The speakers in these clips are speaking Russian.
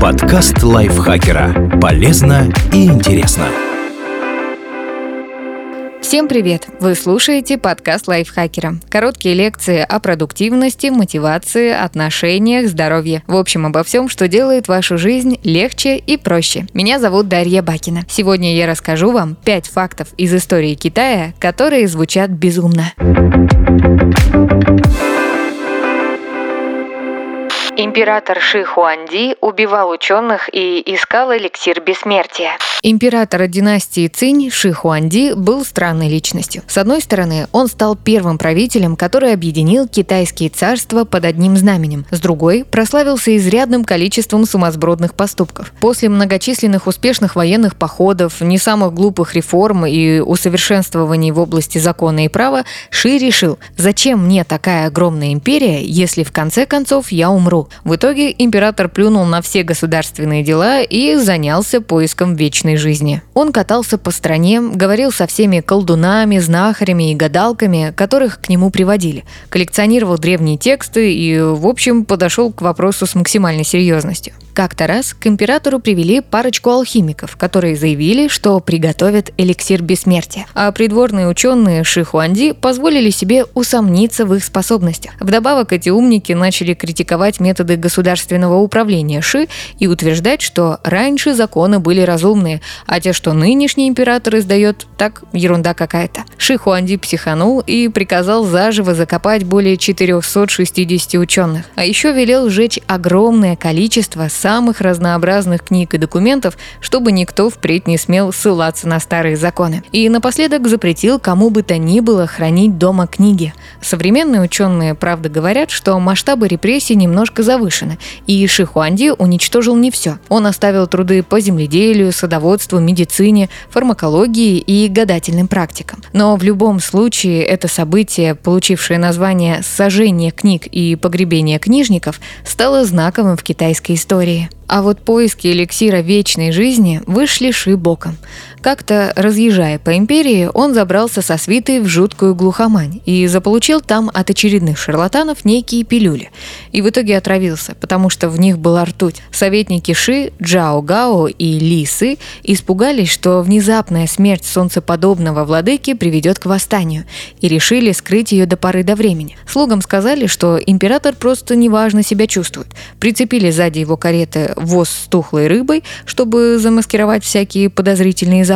Подкаст лайфхакера. Полезно и интересно. Всем привет! Вы слушаете подкаст лайфхакера. Короткие лекции о продуктивности, мотивации, отношениях, здоровье. В общем, обо всем, что делает вашу жизнь легче и проще. Меня зовут Дарья Бакина. Сегодня я расскажу вам 5 фактов из истории Китая, которые звучат безумно. Император Ши Хуанди убивал ученых и искал эликсир бессмертия. Император династии Цинь Ши Хуанди был странной личностью. С одной стороны, он стал первым правителем, который объединил китайские царства под одним знаменем. С другой, прославился изрядным количеством сумасбродных поступков. После многочисленных успешных военных походов, не самых глупых реформ и усовершенствований в области закона и права, Ши решил, зачем мне такая огромная империя, если в конце концов я умру? В итоге император плюнул на все государственные дела и занялся поиском вечной жизни. Он катался по стране, говорил со всеми колдунами, знахарями и гадалками, которых к нему приводили, коллекционировал древние тексты и, в общем, подошел к вопросу с максимальной серьезностью. Как-то раз к императору привели парочку алхимиков, которые заявили, что приготовят эликсир бессмертия. А придворные ученые Ши Хуанди позволили себе усомниться в их способностях. Вдобавок эти умники начали критиковать методы государственного управления Ши и утверждать, что раньше законы были разумные, а те, что нынешний император издает, так ерунда какая-то. Ши Хуанди психанул и приказал заживо закопать более 460 ученых. А еще велел сжечь огромное количество разнообразных книг и документов, чтобы никто впредь не смел ссылаться на старые законы. И напоследок запретил кому бы то ни было хранить дома книги. Современные ученые, правда, говорят, что масштабы репрессий немножко завышены, и Шихуанди уничтожил не все. Он оставил труды по земледелию, садоводству, медицине, фармакологии и гадательным практикам. Но в любом случае это событие, получившее название «сожжение книг и погребение книжников», стало знаковым в китайской истории. А вот поиски эликсира вечной жизни вышли Ши боком. Как-то, разъезжая по империи, он забрался со свитой в жуткую глухомань и заполучил там от очередных шарлатанов некие пилюли. И в итоге отравился, потому что в них была ртуть. Советники Ши, Джао Гао и Ли Сы испугались, что внезапная смерть солнцеподобного владыки приведет к восстанию, и решили скрыть ее до поры до времени. Слугам сказали, что император просто неважно себя чувствует. Прицепили сзади его кареты воз с тухлой рыбой, чтобы замаскировать всякие подозрительные запахи,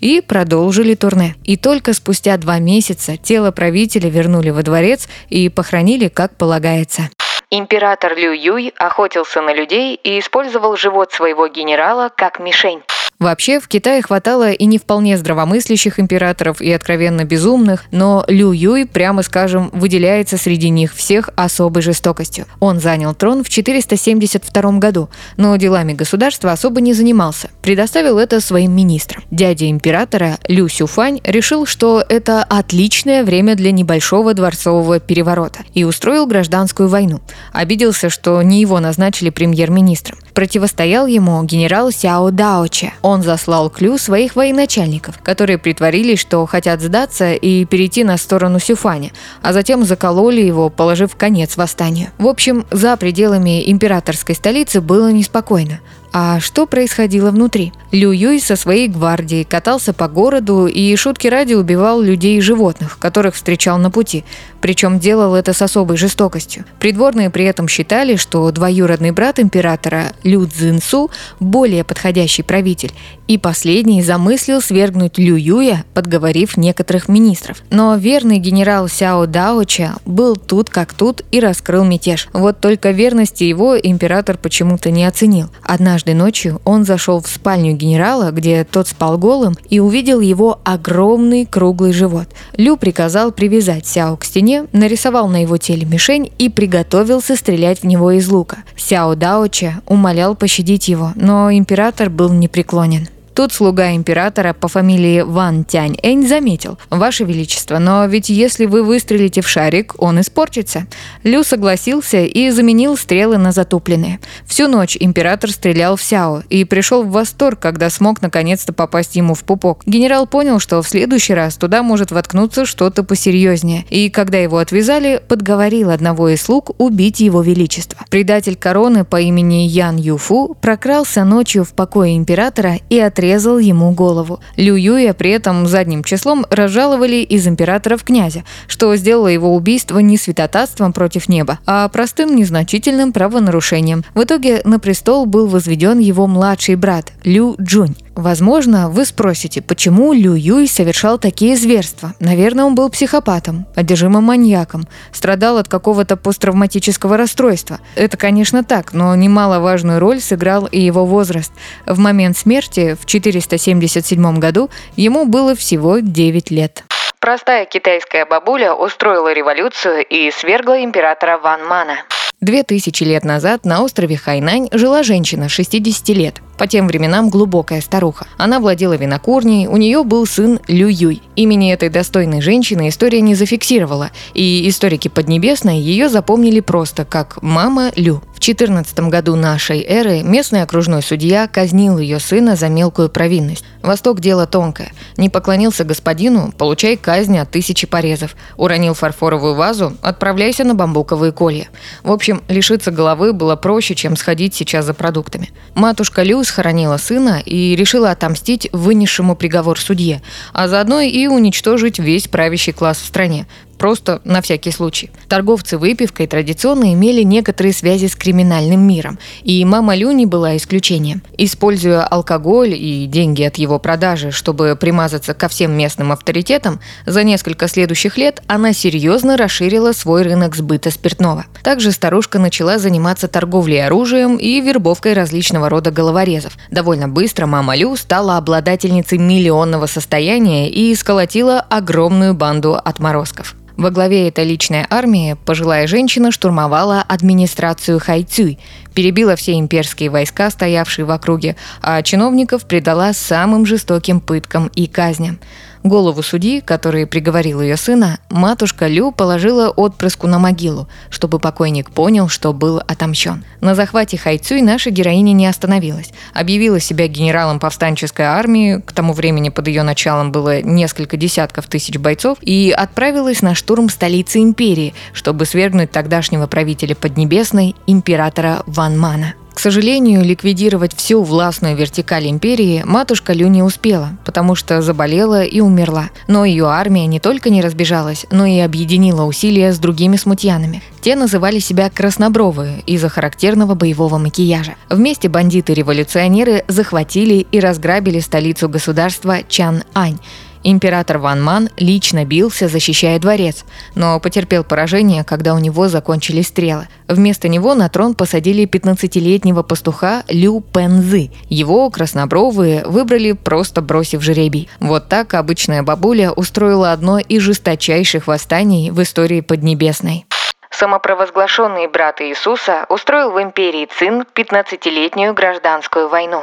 и продолжили турне. И только спустя два месяца тело правителя вернули во дворец и похоронили как полагается. Император Лю Юй охотился на людей и использовал живот своего генерала как мишень. Вообще, в Китае хватало и не вполне здравомыслящих императоров, и откровенно безумных, но Лю Юй, прямо скажем, выделяется среди них всех особой жестокостью. Он занял трон в 472 году, но делами государства особо не занимался, предоставил это своим министрам. Дядя императора Лю Сюфань решил, что это отличное время для небольшого дворцового переворота и устроил гражданскую войну. Обиделся, что не его назначили премьер-министром. Противостоял ему генерал Сяо Даоче. Он заслал Клю своих военачальников, которые притворились, что хотят сдаться и перейти на сторону Сюфаня, а затем закололи его, положив конец восстанию. В общем, за пределами императорской столицы было неспокойно. А что происходило внутри? Лю Юй со своей гвардией катался по городу и шутки ради убивал людей и животных, которых встречал на пути. Причем делал это с особой жестокостью. Придворные при этом считали, что двоюродный брат императора Лю Цзинсу более подходящий правитель, и последний замыслил свергнуть Лю Юя, подговорив некоторых министров. Но верный генерал Сяо Даоча был тут как тут и раскрыл мятеж. Вот только верности его император почему-то не оценил. Однажды ночью он зашел в спальню генерала, где тот спал голым, и увидел его огромный круглый живот. Лю приказал привязать Сяо к стене, нарисовал на его теле мишень и приготовился стрелять в него из лука. Сяо Даоча умолял пощадить его, но император был непреклонен. Тут слуга императора по фамилии Ван Тянь Энь заметил, «Ваше Величество, но ведь если вы выстрелите в шарик, он испортится». Лю согласился и заменил стрелы на затупленные. Всю ночь император стрелял в Сяо и пришел в восторг, когда смог наконец-то попасть ему в пупок. Генерал понял, что в следующий раз туда может воткнуться что-то посерьезнее, и когда его отвязали, подговорил одного из слуг убить его величество. Предатель короны по имени Ян Юфу прокрался ночью в покое императора и отрезал ему голову. Лю Юя при этом задним числом разжаловали из императора князя, что сделало его убийство не святотатством против неба, а простым незначительным правонарушением. В итоге на престол был возведен его младший брат Лю Джунь. Возможно, вы спросите, почему Лю Юй совершал такие зверства. Наверное, он был психопатом, одержимым маньяком, страдал от какого-то посттравматического расстройства. Это, конечно, так, но немаловажную роль сыграл и его возраст. В момент смерти в 477 году ему было всего 9 лет. Простая китайская бабуля устроила революцию и свергла императора Ван Мана. Две тысячи лет назад на острове Хайнань жила женщина 60 лет. По тем временам глубокая старуха. Она владела винокурней, у нее был сын Лю Юй. Имени этой достойной женщины история не зафиксировала, и историки Поднебесной ее запомнили просто как «мама Лю». В 14 году нашей эры местный окружной судья казнил ее сына за мелкую провинность. Восток – дело тонкое. Не поклонился господину – получай казнь от тысячи порезов. Уронил фарфоровую вазу – отправляйся на бамбуковые колья. В общем, лишиться головы было проще, чем сходить сейчас за продуктами. Матушка Лю схоронила сына и решила отомстить вынесшему приговор судье, а заодно и уничтожить весь правящий класс в стране, Просто на всякий случай. Торговцы выпивкой традиционно имели некоторые связи с криминальным миром, и мама Люни была исключением. Используя алкоголь и деньги от его продажи, чтобы примазаться ко всем местным авторитетам, за несколько следующих лет она серьезно расширила свой рынок сбыта спиртного. Также старушка начала заниматься торговлей оружием и вербовкой различного рода головорезов. Довольно быстро мама Лю стала обладательницей миллионного состояния и сколотила огромную банду отморозков. Во главе этой личной армии пожилая женщина штурмовала администрацию Хайцюй, перебила все имперские войска, стоявшие в округе, а чиновников предала самым жестоким пыткам и казням. Голову судьи, который приговорил ее сына, матушка Лю положила отпрыску на могилу, чтобы покойник понял, что был отомщен. На захвате Хайцуй наша героиня не остановилась. Объявила себя генералом повстанческой армии, к тому времени под ее началом было несколько десятков тысяч бойцов, и отправилась на штурм столицы империи, чтобы свергнуть тогдашнего правителя Поднебесной, императора Ван Мана. К сожалению, ликвидировать всю властную вертикаль империи матушка Лю не успела, потому что заболела и умерла. Но ее армия не только не разбежалась, но и объединила усилия с другими смутьянами. Те называли себя краснобровые из-за характерного боевого макияжа. Вместе бандиты-революционеры захватили и разграбили столицу государства Чан-Ань – Император Ван Ман лично бился, защищая дворец, но потерпел поражение, когда у него закончились стрелы. Вместо него на трон посадили 15-летнего пастуха Лю Пензы. Его краснобровые выбрали, просто бросив жребий. Вот так обычная бабуля устроила одно из жесточайших восстаний в истории Поднебесной. Самопровозглашенный брат Иисуса устроил в империи Цин 15-летнюю гражданскую войну.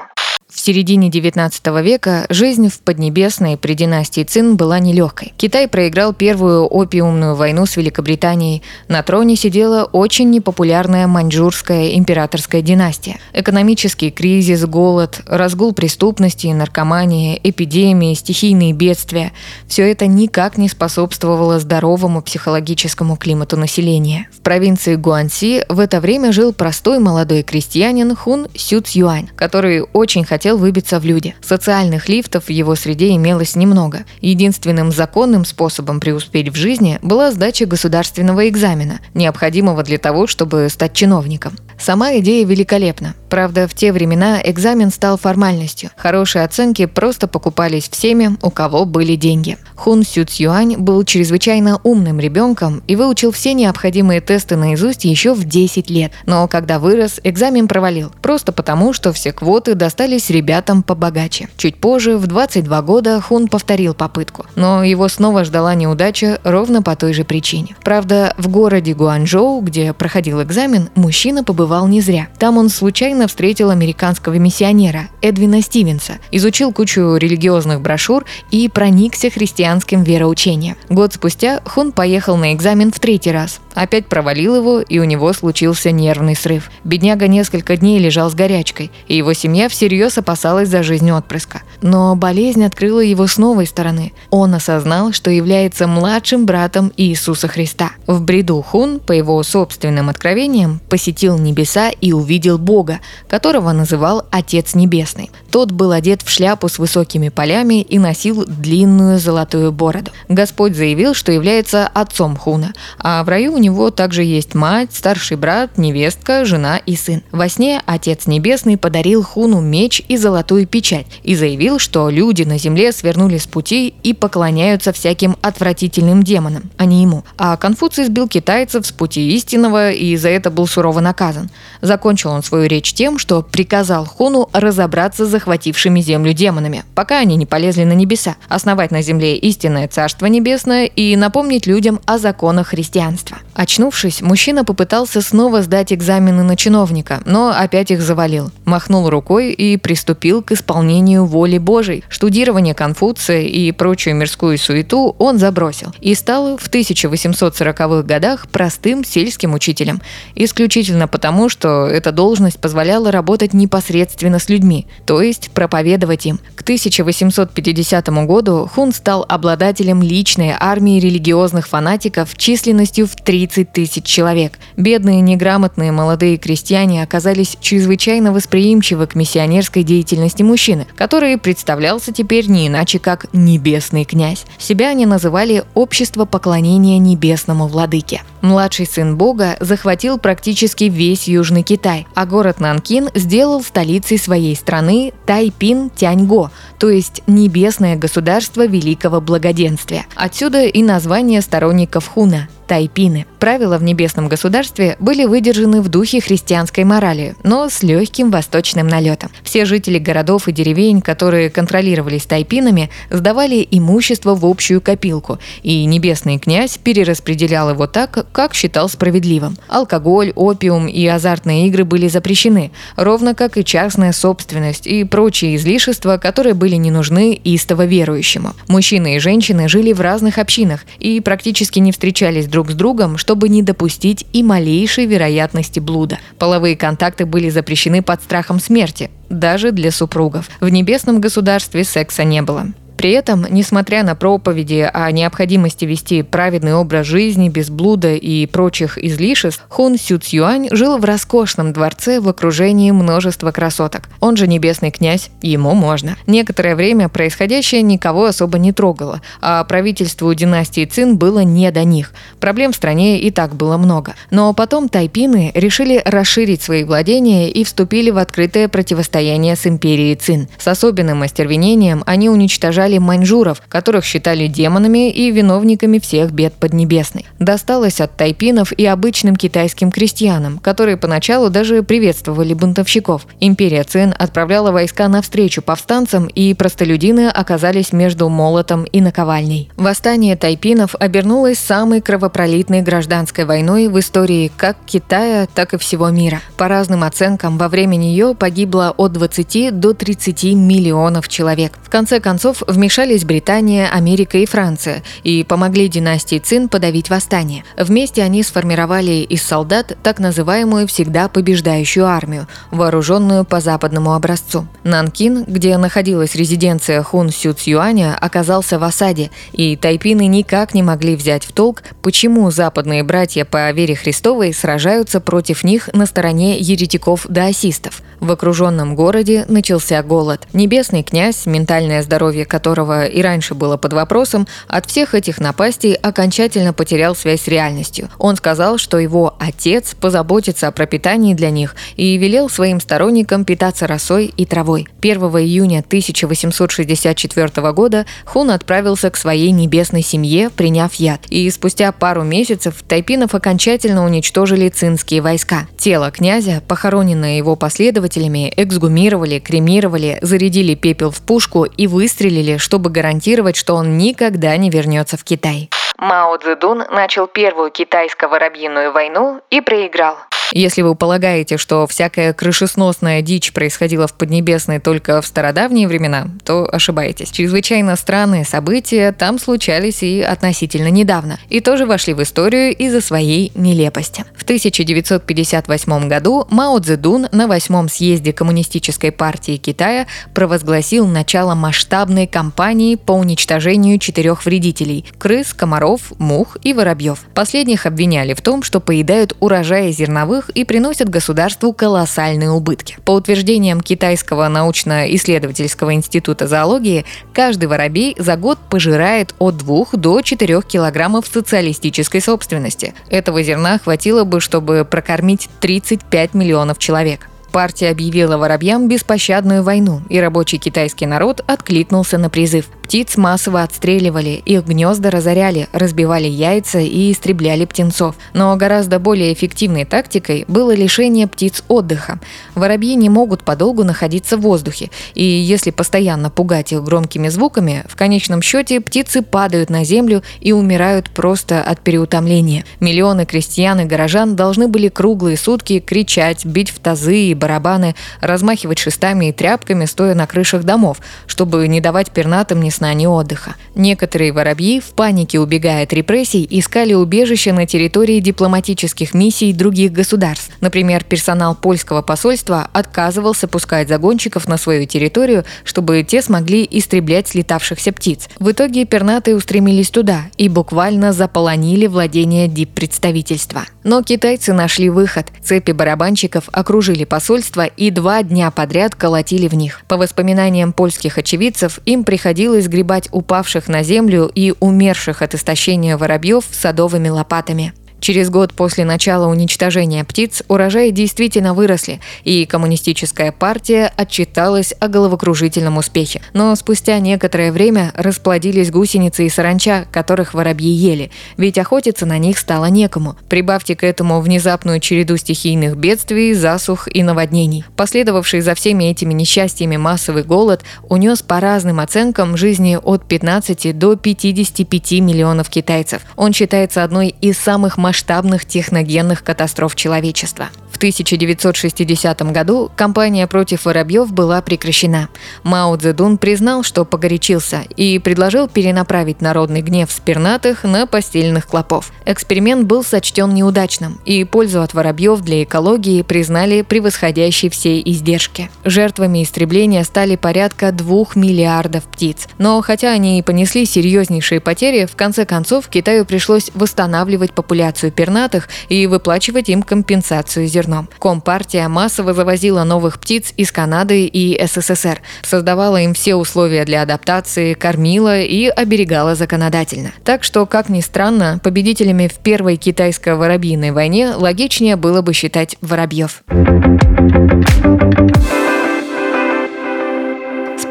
В середине XIX века жизнь в Поднебесной при династии Цин была нелегкой. Китай проиграл первую опиумную войну с Великобританией. На троне сидела очень непопулярная маньчжурская императорская династия. Экономический кризис, голод, разгул преступности, наркомания, эпидемии, стихийные бедствия – все это никак не способствовало здоровому психологическому климату населения. В провинции Гуанси в это время жил простой молодой крестьянин Хун Сюц Юань, который очень хотел хотел выбиться в люди. Социальных лифтов в его среде имелось немного. Единственным законным способом преуспеть в жизни была сдача государственного экзамена, необходимого для того, чтобы стать чиновником. Сама идея великолепна. Правда, в те времена экзамен стал формальностью. Хорошие оценки просто покупались всеми, у кого были деньги. Хун Сю Цюань был чрезвычайно умным ребенком и выучил все необходимые тесты наизусть еще в 10 лет. Но когда вырос, экзамен провалил. Просто потому, что все квоты достались ребятам побогаче. Чуть позже, в 22 года, Хун повторил попытку, но его снова ждала неудача ровно по той же причине. Правда, в городе Гуанчжоу, где проходил экзамен, мужчина побывал не зря. Там он случайно встретил американского миссионера Эдвина Стивенса, изучил кучу религиозных брошюр и проникся христианским вероучением. Год спустя Хун поехал на экзамен в третий раз. Опять провалил его, и у него случился нервный срыв. Бедняга несколько дней лежал с горячкой, и его семья всерьез опасалась за жизнь отпрыска. Но болезнь открыла его с новой стороны. Он осознал, что является младшим братом Иисуса Христа. В бреду Хун, по его собственным откровениям, посетил небеса и увидел Бога, которого называл Отец Небесный. Тот был одет в шляпу с высокими полями и носил длинную золотую бороду. Господь заявил, что является отцом Хуна, а в раю у него также есть мать, старший брат, невестка, жена и сын. Во сне Отец Небесный подарил Хуну меч и золотую печать и заявил, что люди на земле свернули с пути и поклоняются всяким отвратительным демонам, а не ему. А Конфуций сбил китайцев с пути истинного и за это был сурово наказан. Закончил он свою речь тем, что приказал Хуну разобраться с захватившими землю демонами, пока они не полезли на небеса, основать на земле истинное Царство Небесное и напомнить людям о законах христианства. Очнувшись, мужчина попытался снова сдать экзамены на чиновника, но опять их завалил. Махнул рукой и приступил к исполнению воли Божией. Штудирование Конфуция и прочую мирскую суету он забросил и стал в 1840-х годах простым сельским учителем. Исключительно потому, что эта должность позволяла работать непосредственно с людьми, то есть проповедовать им. К 1850 году Хун стал обладателем личной армии религиозных фанатиков численностью в 30 тысяч человек. Бедные, неграмотные молодые крестьяне оказались чрезвычайно восприимчивы к миссионерской деятельности мужчины, который представлялся теперь не иначе как «небесный князь». Себя они называли «Общество поклонения небесному владыке». Младший сын бога захватил практически весь Южный Китай, а город Нанкин сделал столицей своей страны Тайпин-Тяньго, то есть небесное государство великого благоденствия. Отсюда и название сторонников Хуна – тайпины. Правила в небесном государстве были выдержаны в духе христианской морали, но с легким восточным налетом. Все жители городов и деревень, которые контролировались тайпинами, сдавали имущество в общую копилку, и небесный князь перераспределял его так, как считал справедливым. Алкоголь, опиум и азартные игры были запрещены, ровно как и частная собственность и прочие излишества, которые были не нужны истово верующему. Мужчины и женщины жили в разных общинах и практически не встречались друг с другом, чтобы не допустить и малейшей вероятности блуда. Половые контакты были запрещены под страхом смерти, даже для супругов. В небесном государстве секса не было. При этом, несмотря на проповеди о необходимости вести праведный образ жизни без блуда и прочих излишеств, Хун Сю Цюань жил в роскошном дворце в окружении множества красоток. Он же небесный князь, ему можно. Некоторое время происходящее никого особо не трогало, а правительству династии Цин было не до них. Проблем в стране и так было много. Но потом тайпины решили расширить свои владения и вступили в открытое противостояние с империей Цин. С особенным остервенением они уничтожали уничтожали маньчжуров, которых считали демонами и виновниками всех бед Поднебесной. Досталось от тайпинов и обычным китайским крестьянам, которые поначалу даже приветствовали бунтовщиков. Империя Цин отправляла войска навстречу повстанцам, и простолюдины оказались между молотом и наковальней. Восстание тайпинов обернулось самой кровопролитной гражданской войной в истории как Китая, так и всего мира. По разным оценкам, во время нее погибло от 20 до 30 миллионов человек. В конце концов, вмешались Британия, Америка и Франция и помогли династии Цин подавить восстание. Вместе они сформировали из солдат так называемую всегда побеждающую армию, вооруженную по западному образцу. Нанкин, где находилась резиденция Хун Сю Цюаня, оказался в осаде, и тайпины никак не могли взять в толк, почему западные братья по вере Христовой сражаются против них на стороне еретиков-даосистов. В окруженном городе начался голод. Небесный князь, ментальное здоровье которого и раньше было под вопросом, от всех этих напастей окончательно потерял связь с реальностью. Он сказал, что его отец позаботится о пропитании для них и велел своим сторонникам питаться росой и травой. 1 июня 1864 года Хун отправился к своей небесной семье, приняв яд. И спустя пару месяцев тайпинов окончательно уничтожили цинские войска. Тело князя, похороненное его последователями, следователями эксгумировали, кремировали, зарядили пепел в пушку и выстрелили, чтобы гарантировать, что он никогда не вернется в Китай. Мао Цзэдун начал первую китайско-воробьиную войну и проиграл. Если вы полагаете, что всякая крышесносная дичь происходила в Поднебесной только в стародавние времена, то ошибаетесь. Чрезвычайно странные события там случались и относительно недавно, и тоже вошли в историю из-за своей нелепости. В 1958 году Мао Цзэдун на восьмом съезде Коммунистической партии Китая провозгласил начало масштабной кампании по уничтожению четырех вредителей – крыс, комаров, мух и воробьев. Последних обвиняли в том, что поедают урожаи зерновых животных и приносят государству колоссальные убытки. По утверждениям Китайского научно-исследовательского института зоологии, каждый воробей за год пожирает от 2 до 4 килограммов социалистической собственности. Этого зерна хватило бы, чтобы прокормить 35 миллионов человек. Партия объявила воробьям беспощадную войну, и рабочий китайский народ откликнулся на призыв. Птиц массово отстреливали, их гнезда разоряли, разбивали яйца и истребляли птенцов. Но гораздо более эффективной тактикой было лишение птиц отдыха. Воробьи не могут подолгу находиться в воздухе, и если постоянно пугать их громкими звуками, в конечном счете птицы падают на землю и умирают просто от переутомления. Миллионы крестьян и горожан должны были круглые сутки кричать, бить в тазы и барабаны, размахивать шестами и тряпками, стоя на крышах домов, чтобы не давать пернатым ни сна, ни отдыха. Некоторые воробьи, в панике убегая от репрессий, искали убежище на территории дипломатических миссий других государств. Например, персонал польского посольства отказывался пускать загонщиков на свою территорию, чтобы те смогли истреблять слетавшихся птиц. В итоге пернатые устремились туда и буквально заполонили владение диппредставительства. Но китайцы нашли выход. Цепи барабанщиков окружили посольство и два дня подряд колотили в них. По воспоминаниям польских очевидцев, им приходилось гребать упавших на землю и умерших от истощения воробьев садовыми лопатами. Через год после начала уничтожения птиц урожаи действительно выросли, и коммунистическая партия отчиталась о головокружительном успехе. Но спустя некоторое время расплодились гусеницы и саранча, которых воробьи ели, ведь охотиться на них стало некому. Прибавьте к этому внезапную череду стихийных бедствий, засух и наводнений. Последовавший за всеми этими несчастьями массовый голод унес по разным оценкам жизни от 15 до 55 миллионов китайцев. Он считается одной из самых масштабных масштабных техногенных катастроф человечества. В 1960 году кампания против воробьев была прекращена. Мао Цзэдун признал, что погорячился и предложил перенаправить народный гнев с пернатых на постельных клопов. Эксперимент был сочтен неудачным, и пользу от воробьев для экологии признали превосходящей все издержки. Жертвами истребления стали порядка двух миллиардов птиц. Но хотя они и понесли серьезнейшие потери, в конце концов Китаю пришлось восстанавливать популяцию пернатых и выплачивать им компенсацию зерна зерном. Компартия массово завозила новых птиц из Канады и СССР, создавала им все условия для адаптации, кормила и оберегала законодательно. Так что, как ни странно, победителями в Первой китайско-воробьиной войне логичнее было бы считать воробьев.